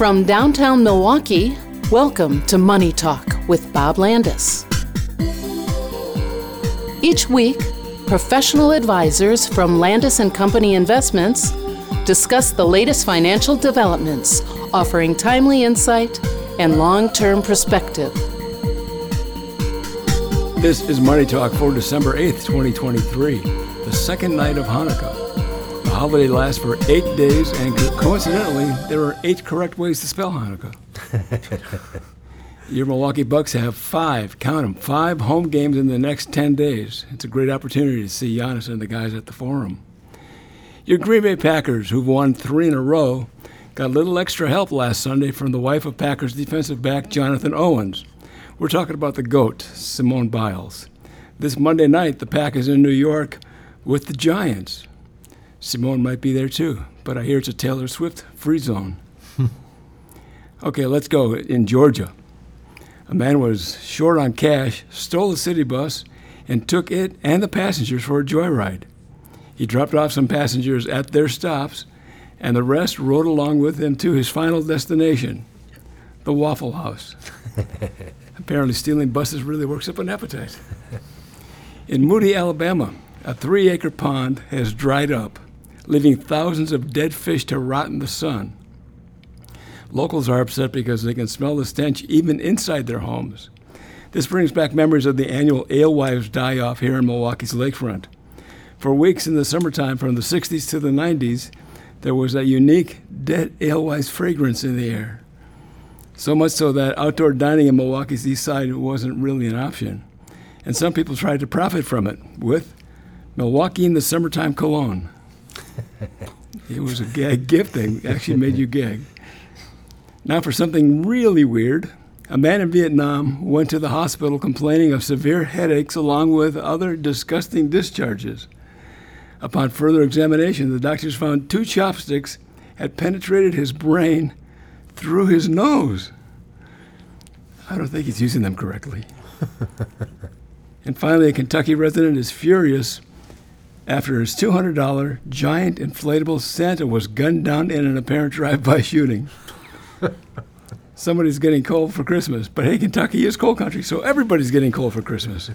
From downtown Milwaukee, welcome to Money Talk with Bob Landaas. Each week, professional advisors from Landaas and Company Investments discuss the latest financial developments, offering timely insight and long-term perspective. This is Money Talk for December 8th, 2023, the second night of Hanukkah. The holiday lasts for eight days, and coincidentally, there are eight correct ways to spell Hanukkah. Your Milwaukee Bucks have five, count them, five home games in the next 10 days. It's a great opportunity to see Giannis and the guys at the Forum. Your Green Bay Packers, who've won three in a row, got a little extra help last Sunday from the wife of Packers defensive back Jonathan Owens. We're talking about the GOAT, Simone Biles. This Monday night, the Pack is in New York with the Giants. Simone might be there too, but I hear it's a Taylor Swift free zone. okay, let's go. In Georgia, a man was short on cash, stole a city bus, and took it and the passengers for a joyride. He dropped off some passengers at their stops, and the rest rode along with him to his final destination, the Waffle House. Apparently, stealing buses really works up an appetite. In Moody, Alabama, a three acre pond has dried up leaving thousands of dead fish to rot in the sun. Locals are upset because they can smell the stench even inside their homes. This brings back memories of the annual alewives die off here in Milwaukee's lakefront. For weeks in the summertime, from the 60s to the 90s, there was a unique dead alewives fragrance in the air. So much so that outdoor dining in Milwaukee's east side wasn't really an option. And some people tried to profit from it with Milwaukee in the summertime cologne. it was a gag gift that actually made you gag. Now, for something really weird, a man in Vietnam went to the hospital complaining of severe headaches along with other disgusting discharges. Upon further examination, the doctors found two chopsticks had penetrated his brain through his nose. I don't think he's using them correctly. and finally, a Kentucky resident is furious after his $200 giant inflatable Santa was gunned down in an apparent drive by shooting. Somebody's getting cold for Christmas. But hey, Kentucky is cold country, so everybody's getting cold for Christmas.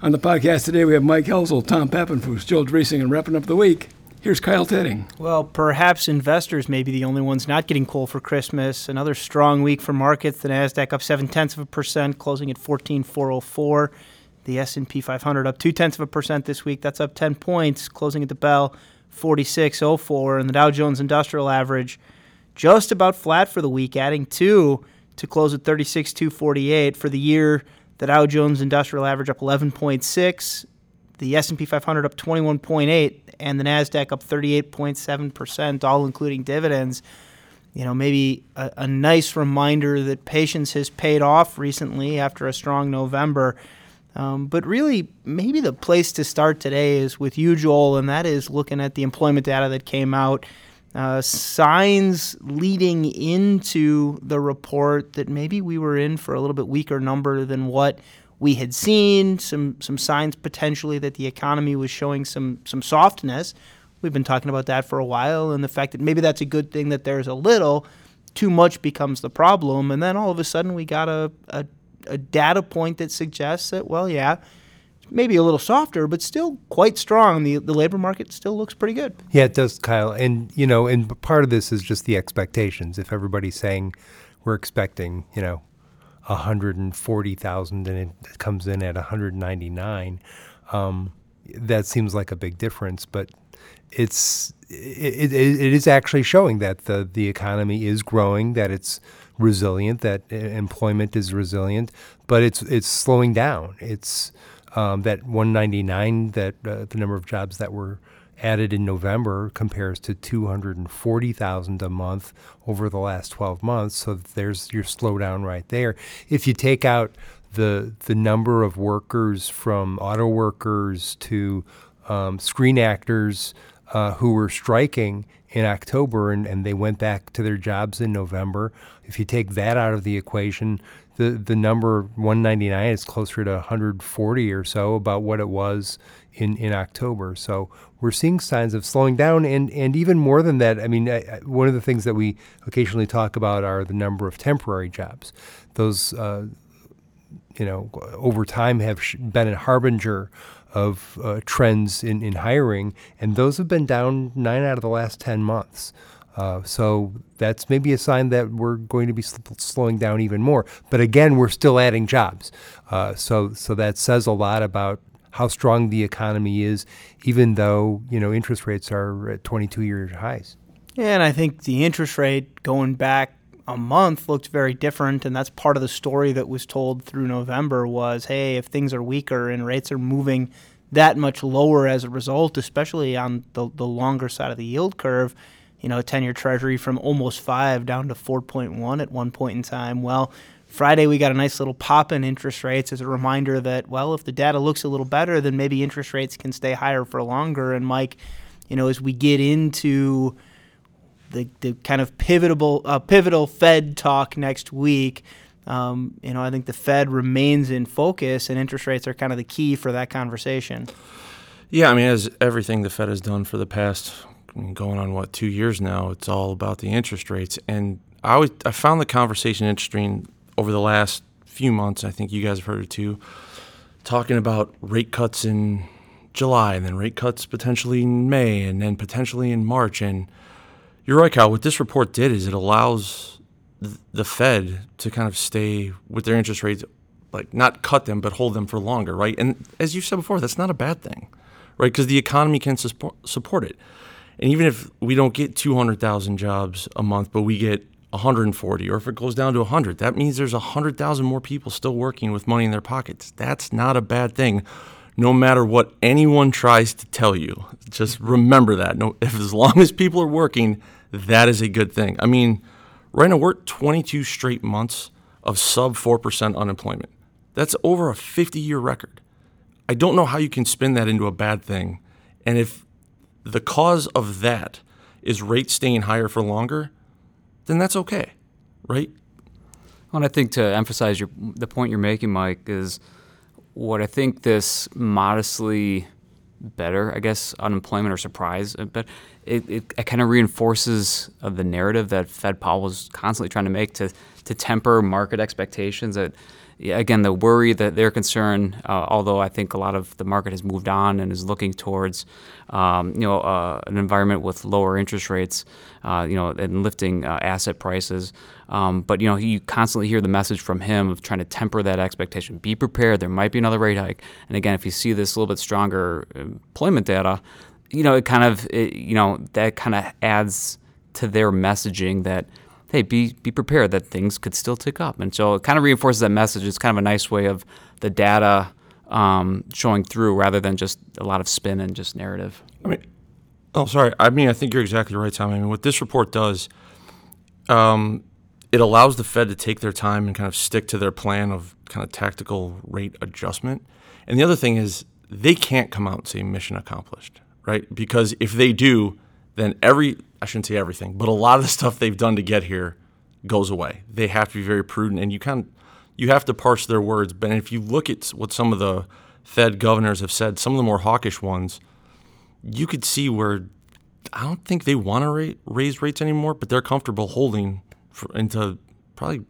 On the podcast today, we have Mike Hoelzl, Tom Pappenfus, Joel Dresang, and wrapping up the week. Here's Kyle Tetting. Well, perhaps investors may be the only ones not getting cold for Christmas. Another strong week for markets. The Nasdaq up seven tenths of a percent, closing at fourteen four hundred four. The S&P 500 up two tenths of a percent this week. That's up 10 points, closing at the bell 46.04. And the Dow Jones Industrial Average just about flat for the week, adding two to close at 36.248 for the year. The Dow Jones Industrial Average up 11.6, the S&P 500 up 21.8, and the Nasdaq up 38.7 percent, all including dividends. You know, maybe a, a nice reminder that patience has paid off recently after a strong November. Um, but really, maybe the place to start today is with you, Joel, and that is looking at the employment data that came out. Uh, signs leading into the report that maybe we were in for a little bit weaker number than what we had seen. Some some signs potentially that the economy was showing some some softness. We've been talking about that for a while, and the fact that maybe that's a good thing that there's a little. Too much becomes the problem, and then all of a sudden we got a, a a data point that suggests that, well, yeah, maybe a little softer, but still quite strong. The the labor market still looks pretty good. Yeah, it does, Kyle. And you know, and part of this is just the expectations. If everybody's saying we're expecting, you know, 140,000 and it comes in at 199, um, that seems like a big difference. But it's it, it, it is actually showing that the the economy is growing, that it's resilient, that employment is resilient, but it's it's slowing down. It's um, that 199, that uh, the number of jobs that were added in November compares to 240,000 a month over the last 12 months. So there's your slowdown right there. If you take out the the number of workers from auto workers to um, screen actors uh, who were striking in October and, and they went back to their jobs in November. If you take that out of the equation, the the number 199 is closer to 140 or so about what it was in in October. So we're seeing signs of slowing down, and and even more than that. I mean, I, one of the things that we occasionally talk about are the number of temporary jobs. Those uh, you know, over time have been a harbinger of uh, trends in, in hiring, and those have been down nine out of the last 10 months. Uh, so that's maybe a sign that we're going to be sl- slowing down even more. But again, we're still adding jobs. Uh, so so that says a lot about how strong the economy is, even though you know interest rates are at 22-year highs. Yeah, and I think the interest rate going back a month looked very different and that's part of the story that was told through November was hey if things are weaker and rates are moving that much lower as a result especially on the, the longer side of the yield curve you know 10 year treasury from almost 5 down to 4.1 at one point in time. Well Friday we got a nice little pop in interest rates as a reminder that well if the data looks a little better then maybe interest rates can stay higher for longer. And Mike you know as we get into the, the kind of pivotal uh, pivotal Fed talk next week. Um, you know, I think the Fed remains in focus, and interest rates are kind of the key for that conversation. Yeah, I mean, as everything the Fed has done for the past going on what two years now, it's all about the interest rates. And I I found the conversation interesting over the last few months. I think you guys have heard it too, talking about rate cuts in July, and then rate cuts potentially in May, and then potentially in March, and you're right, Kyle. What this report did is it allows the Fed to kind of stay with their interest rates, like not cut them, but hold them for longer, right? And as you said before, that's not a bad thing, right? Because the economy can support it. And even if we don't get 200,000 jobs a month, but we get 140, or if it goes down to 100, that means there's 100,000 more people still working with money in their pockets. That's not a bad thing no matter what anyone tries to tell you. Just remember that. No, if as long as people are working, that is a good thing. I mean, right now we're 22 straight months of sub 4% unemployment. That's over a 50 year record. I don't know how you can spin that into a bad thing. And if the cause of that is rates staying higher for longer, then that's okay, right? Well, and I think to emphasize your, the point you're making, Mike, is what I think this modestly better, I guess, unemployment or surprise, uh, but it, it, it kind of reinforces uh, the narrative that Fed Powell was constantly trying to make to, to temper market expectations. That again, the worry that they're concerned, uh, although I think a lot of the market has moved on and is looking towards, um, you know, uh, an environment with lower interest rates, uh, you know, and lifting uh, asset prices. Um, but you know, you constantly hear the message from him of trying to temper that expectation. Be prepared. There might be another rate hike. And again, if you see this a little bit stronger employment data, you know, it kind of, it, you know, that kind of adds to their messaging that hey, be be prepared that things could still tick up. And so it kind of reinforces that message. It's kind of a nice way of the data um, showing through rather than just a lot of spin and just narrative. I mean, oh, sorry. I mean, I think you're exactly right, Tom. I mean, what this report does, um, it allows the Fed to take their time and kind of stick to their plan of kind of tactical rate adjustment. And the other thing is, they can't come out and say mission accomplished, right? Because if they do, then every I shouldn't say everything, but a lot of the stuff they've done to get here goes away. They have to be very prudent, and you kind of, you have to parse their words. But if you look at what some of the Fed governors have said, some of the more hawkish ones, you could see where I don't think they want to ra- raise rates anymore, but they're comfortable holding into probably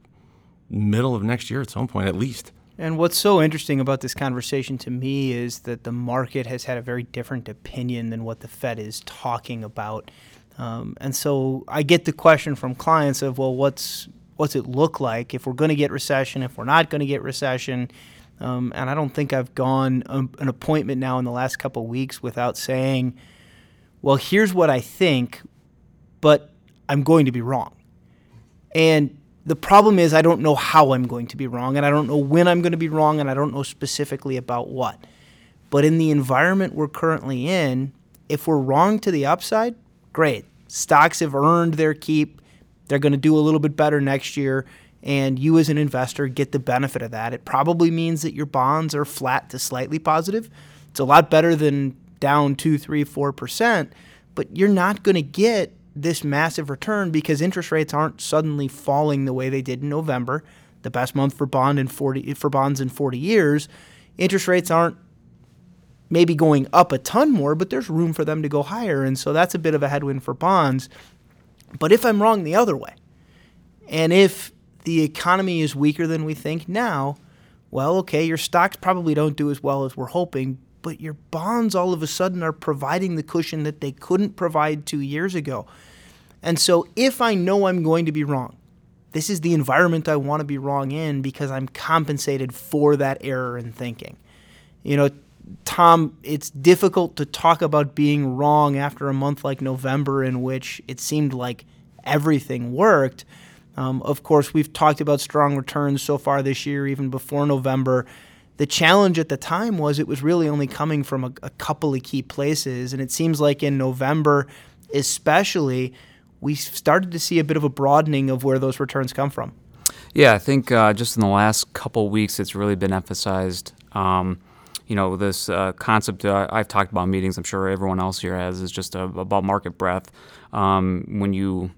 middle of next year at some point, at least. And what's so interesting about this conversation to me is that the market has had a very different opinion than what the Fed is talking about. Um, and so I get the question from clients of, well, what's what's it look like if we're going to get recession, if we're not going to get recession? Um, and I don't think I've gone um, an appointment now in the last couple weeks without saying, well, here's what I think, but I'm going to be wrong. And the problem is I don't know how I'm going to be wrong, and I don't know when I'm going to be wrong, and I don't know specifically about what. But in the environment we're currently in, if we're wrong to the upside, great. Stocks have earned their keep. They're going to do a little bit better next year. And you, as an investor, get the benefit of that. It probably means that your bonds are flat to slightly positive. It's a lot better than down two, three, four percent. But you're not going to get this massive return because interest rates aren't suddenly falling the way they did in November. the best month for bond in 40 for bonds in 40 years, interest rates aren't maybe going up a ton more, but there's room for them to go higher. And so that's a bit of a headwind for bonds. But if I'm wrong the other way, and if the economy is weaker than we think now, well, okay, your stocks probably don't do as well as we're hoping, but your bonds all of a sudden are providing the cushion that they couldn't provide two years ago. And so if I know I'm going to be wrong, this is the environment I want to be wrong in because I'm compensated for that error in thinking. You know, Tom, it's difficult to talk about being wrong after a month like November in which it seemed like everything worked. Um, of course, we've talked about strong returns so far this year, even before November. The challenge at the time was it was really only coming from a, a couple of key places. And it seems like in November, especially, we started to see a bit of a broadening of where those returns come from. Yeah, I think uh, just in the last couple weeks, it's really been emphasized. Um, you know, this uh, concept uh, I've talked about meetings, I'm sure everyone else here has, is just about market breadth. Um, when you,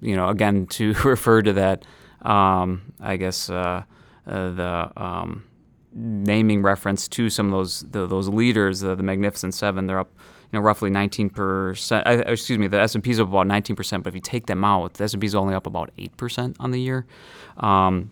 you know, again, to refer to that, um, I guess, uh, uh the um, naming reference to some of those the, those leaders, the Magnificent Seven, they're up, you know, roughly 19%. Uh, excuse me, the S&P is up about 19%, but if you take them out, the S&P is only up about 8% on the year. Um,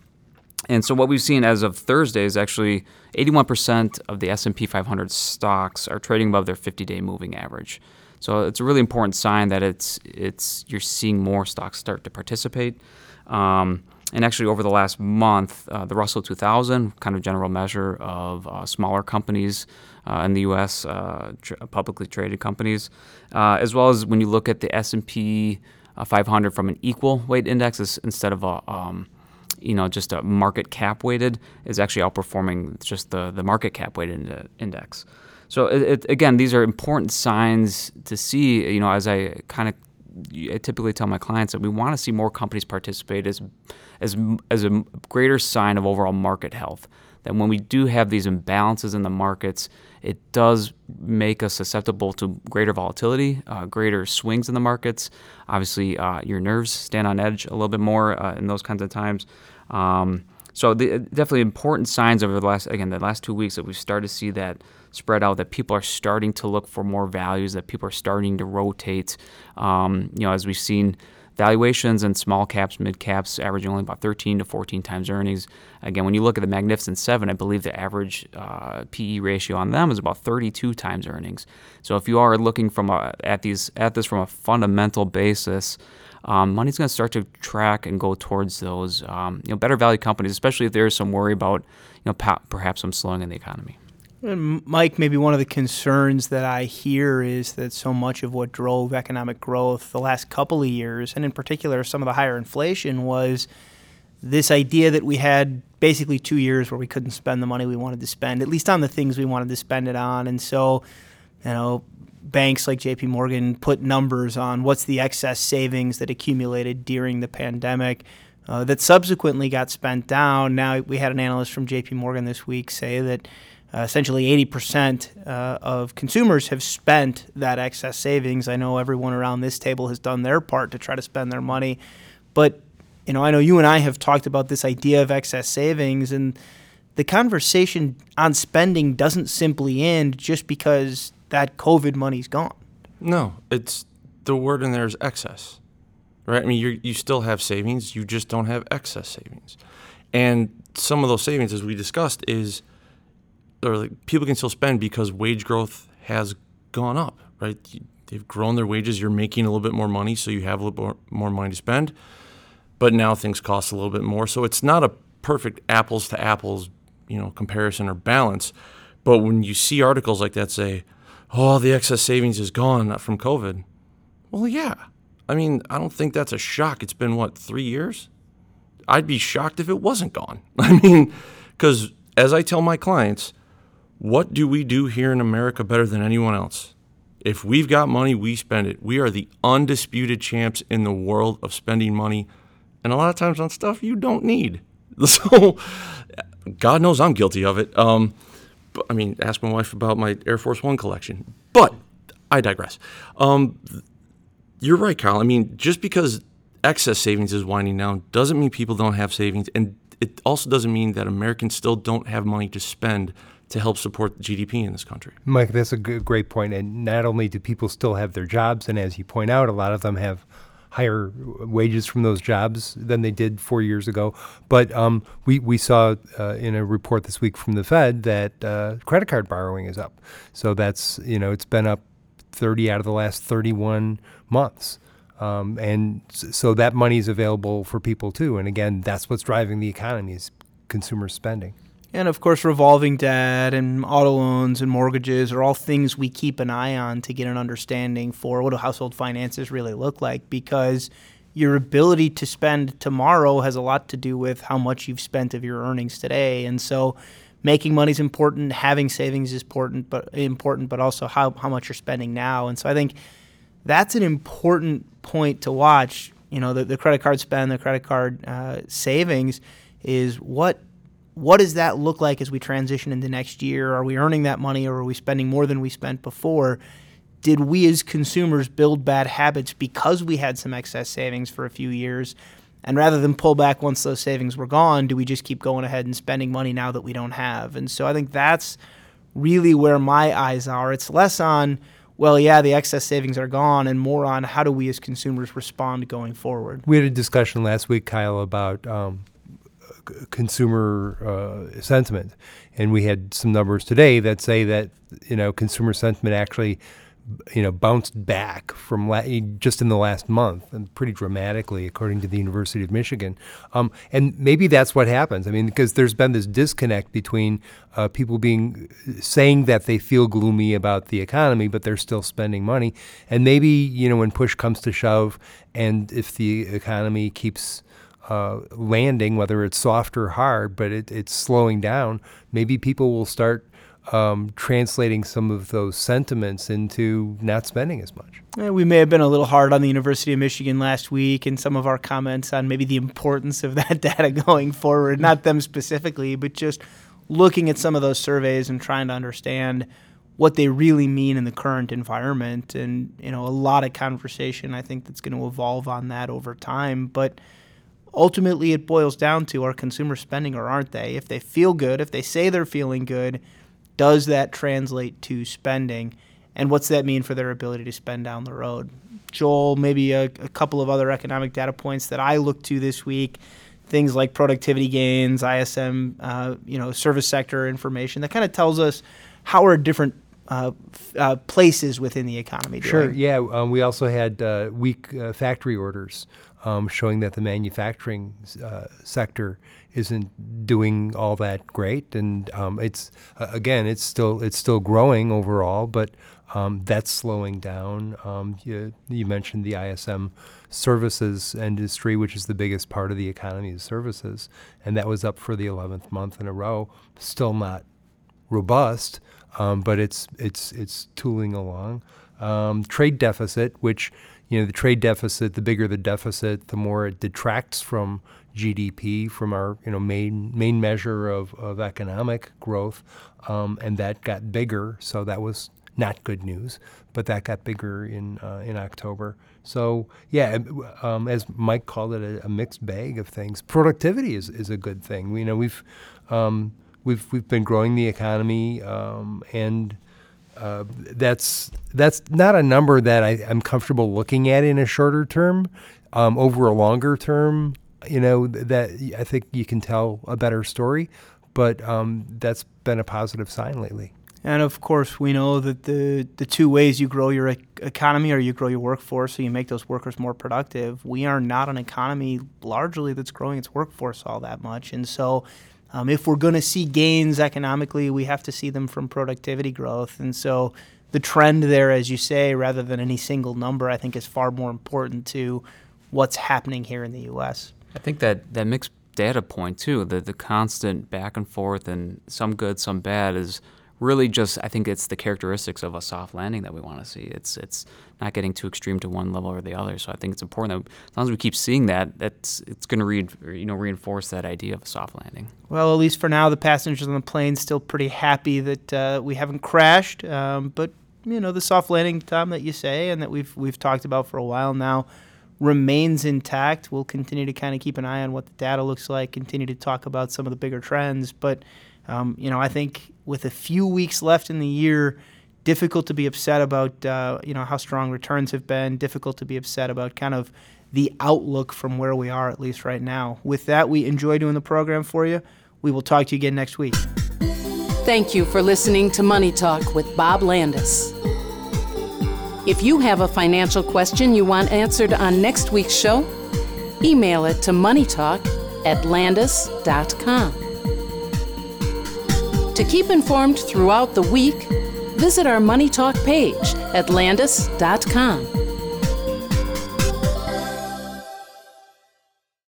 and so what we've seen as of Thursday is actually 81% of the S&P 500 stocks are trading above their 50-day moving average. So it's a really important sign that it's it's you're seeing more stocks start to participate. Um, and actually, over the last month, uh, the Russell 2000, kind of general measure of uh, smaller companies uh, in the U.S., uh, tr- publicly traded companies, uh, as well as when you look at the S&P uh, 500 from an equal weight index instead of a um, you know, just a market cap weighted is actually outperforming just the, the market cap weighted index. So it, it, again, these are important signs to see. You know, as I kind of I typically tell my clients that we want to see more companies participate as as as a greater sign of overall market health. That when we do have these imbalances in the markets, it does make us susceptible to greater volatility, uh, greater swings in the markets. Obviously, uh, your nerves stand on edge a little bit more uh, in those kinds of times. Um, so the, definitely important signs over the last again the last two weeks that we've started to see that spread out that people are starting to look for more values that people are starting to rotate. Um, you know, as we've seen Valuations and small caps, mid caps, averaging only about 13 to 14 times earnings. Again, when you look at the Magnificent Seven, I believe the average uh, PE ratio on them is about 32 times earnings. So if you are looking from a, at these at this from a fundamental basis, um, money's going to start to track and go towards those um, you know better value companies, especially if there is some worry about you know perhaps some slowing in the economy. Mike, maybe one of the concerns that I hear is that so much of what drove economic growth the last couple of years, and in particular some of the higher inflation, was this idea that we had basically two years where we couldn't spend the money we wanted to spend, at least on the things we wanted to spend it on. And so, you know, banks like JP Morgan put numbers on what's the excess savings that accumulated during the pandemic. Uh, that subsequently got spent down. Now, we had an analyst from JP Morgan this week say that uh, essentially 80% uh, of consumers have spent that excess savings. I know everyone around this table has done their part to try to spend their money, but you know, I know you and I have talked about this idea of excess savings, and the conversation on spending doesn't simply end just because that COVID money's gone. No, it's the word in there is excess, right? I mean, you you still have savings, you just don't have excess savings, and some of those savings, as we discussed, is or like people can still spend because wage growth has gone up, right? They've grown their wages. You're making a little bit more money, so you have a little more, more money to spend. But now things cost a little bit more, so it's not a perfect apples to apples, you know, comparison or balance. But when you see articles like that say, "Oh, the excess savings is gone from COVID," well, yeah. I mean, I don't think that's a shock. It's been what three years. I'd be shocked if it wasn't gone. I mean, because as I tell my clients, what do we do here in America better than anyone else? If we've got money, we spend it. We are the undisputed champs in the world of spending money, and a lot of times on stuff you don't need. So, God knows I'm guilty of it. Um, but, I mean, ask my wife about my Air Force One collection. But I digress. Um, you're right, Kyle. I mean, just because excess savings is winding down doesn't mean people don't have savings. And it also doesn't mean that Americans still don't have money to spend to help support GDP in this country. Mike, that's a great point. And not only do people still have their jobs, and as you point out, a lot of them have higher wages from those jobs than they did four years ago. But um, we, we saw uh, in a report this week from the Fed that uh, credit card borrowing is up. So that's, you know, it's been up 30 out of the last 31 months. Um, and so that money is available for people too. And again, that's what's driving the economy is consumer spending. And of course, revolving debt and auto loans and mortgages are all things we keep an eye on to get an understanding for what do household finances really look like because your ability to spend tomorrow has a lot to do with how much you've spent of your earnings today. And so making money is important, having savings is important, but important, but also how, how much you're spending now. And so I think that's an important point to watch. You know, the, the credit card spend, the credit card uh, savings is what what does that look like as we transition into next year? Are we earning that money or are we spending more than we spent before? Did we as consumers build bad habits because we had some excess savings for a few years? And rather than pull back once those savings were gone, do we just keep going ahead and spending money now that we don't have? And so I think that's really where my eyes are. It's less on, well, yeah, the excess savings are gone, and more on how do we as consumers respond going forward. We had a discussion last week, Kyle, about um, consumer uh, sentiment, and we had some numbers today that say that you know consumer sentiment actually you know bounced back from la- just in the last month and pretty dramatically according to the University of Michigan. Um, and maybe that's what happens. I mean because there's been this disconnect between uh, people being saying that they feel gloomy about the economy but they're still spending money. And maybe you know when push comes to shove and if the economy keeps uh, landing, whether it's soft or hard, but it, it's slowing down, maybe people will start um, translating some of those sentiments into not spending as much. Yeah, we may have been a little hard on the University of Michigan last week and some of our comments on maybe the importance of that data going forward. Not them specifically, but just looking at some of those surveys and trying to understand what they really mean in the current environment. And, you know, a lot of conversation I think that's going to evolve on that over time. But ultimately it boils down to are consumers spending or aren't they? If they feel good, if they say they're feeling good, does that translate to spending? And what's that mean for their ability to spend down the road? Joel, maybe a, a couple of other economic data points that I looked to this week things like productivity gains, ISM, uh, you know, service sector information that kind of tells us how are different uh, uh, places within the economy doing. Sure. Yeah. Um, we also had uh, weak uh, factory orders um, showing that the manufacturing uh, sector isn't doing all that great, and um, it's uh, again, it's still it's still growing overall, but um, that's slowing down. Um, you, you, mentioned the ISM services industry, which is the biggest part of the economy of services, and that was up for the 11th month in a row. Still not robust, um, but it's it's it's tooling along. Um, trade deficit, which you know, the trade deficit, the bigger the deficit, the more it detracts from GDP, from our you know main main measure of, of economic growth, um, and that got bigger. So that was not good news, but that got bigger in uh, in October. So yeah, um, as Mike called it, a, a, mixed bag of things. Productivity is, is a good thing. You know, we've um, we've we've been growing the economy um, and uh, that's that's not a number that I, am comfortable looking at in a shorter term. Um, over a longer term, you know, that I think you can tell a better story. But um, that's been a positive sign lately. And of course, we know that the the two ways you grow your economy or you grow your workforce, so you make those workers more productive. We are not an economy largely that's growing its workforce all that much, and so um, if we're going to see gains economically, we have to see them from productivity growth. And so the trend there, as you say, rather than any single number, I think is far more important to what's happening here in the U.S. I think that, that mixed data point, too, the, the constant back and forth and some good, some bad, is – really just I think it's the characteristics of a soft landing that we want to see. It's it's not getting too extreme to one level or the other. So I think it's important that as long as we keep seeing that, that's it's going to read you know reinforce that idea of a soft landing. Well, at least for now, the passengers on the plane still pretty happy that uh, we haven't crashed. Um, but you know the soft landing, Tom, that you say and that we've we've talked about for a while now remains intact. We'll continue to kind of keep an eye on what the data looks like, continue to talk about some of the bigger trends. But, um, you know, I think with a few weeks left in the year, difficult to be upset about, uh, you know, how strong returns have been, difficult to be upset about kind of the outlook from where we are, at least right now. With that, we enjoy doing the program for you. We will talk to you again next week. Thank you for listening to Money Talk with Bob Landaas. If you have a financial question you want answered on next week's show, email it to moneytalk at landaas.com. To keep informed throughout the week, visit our Money Talk page at landaas.com.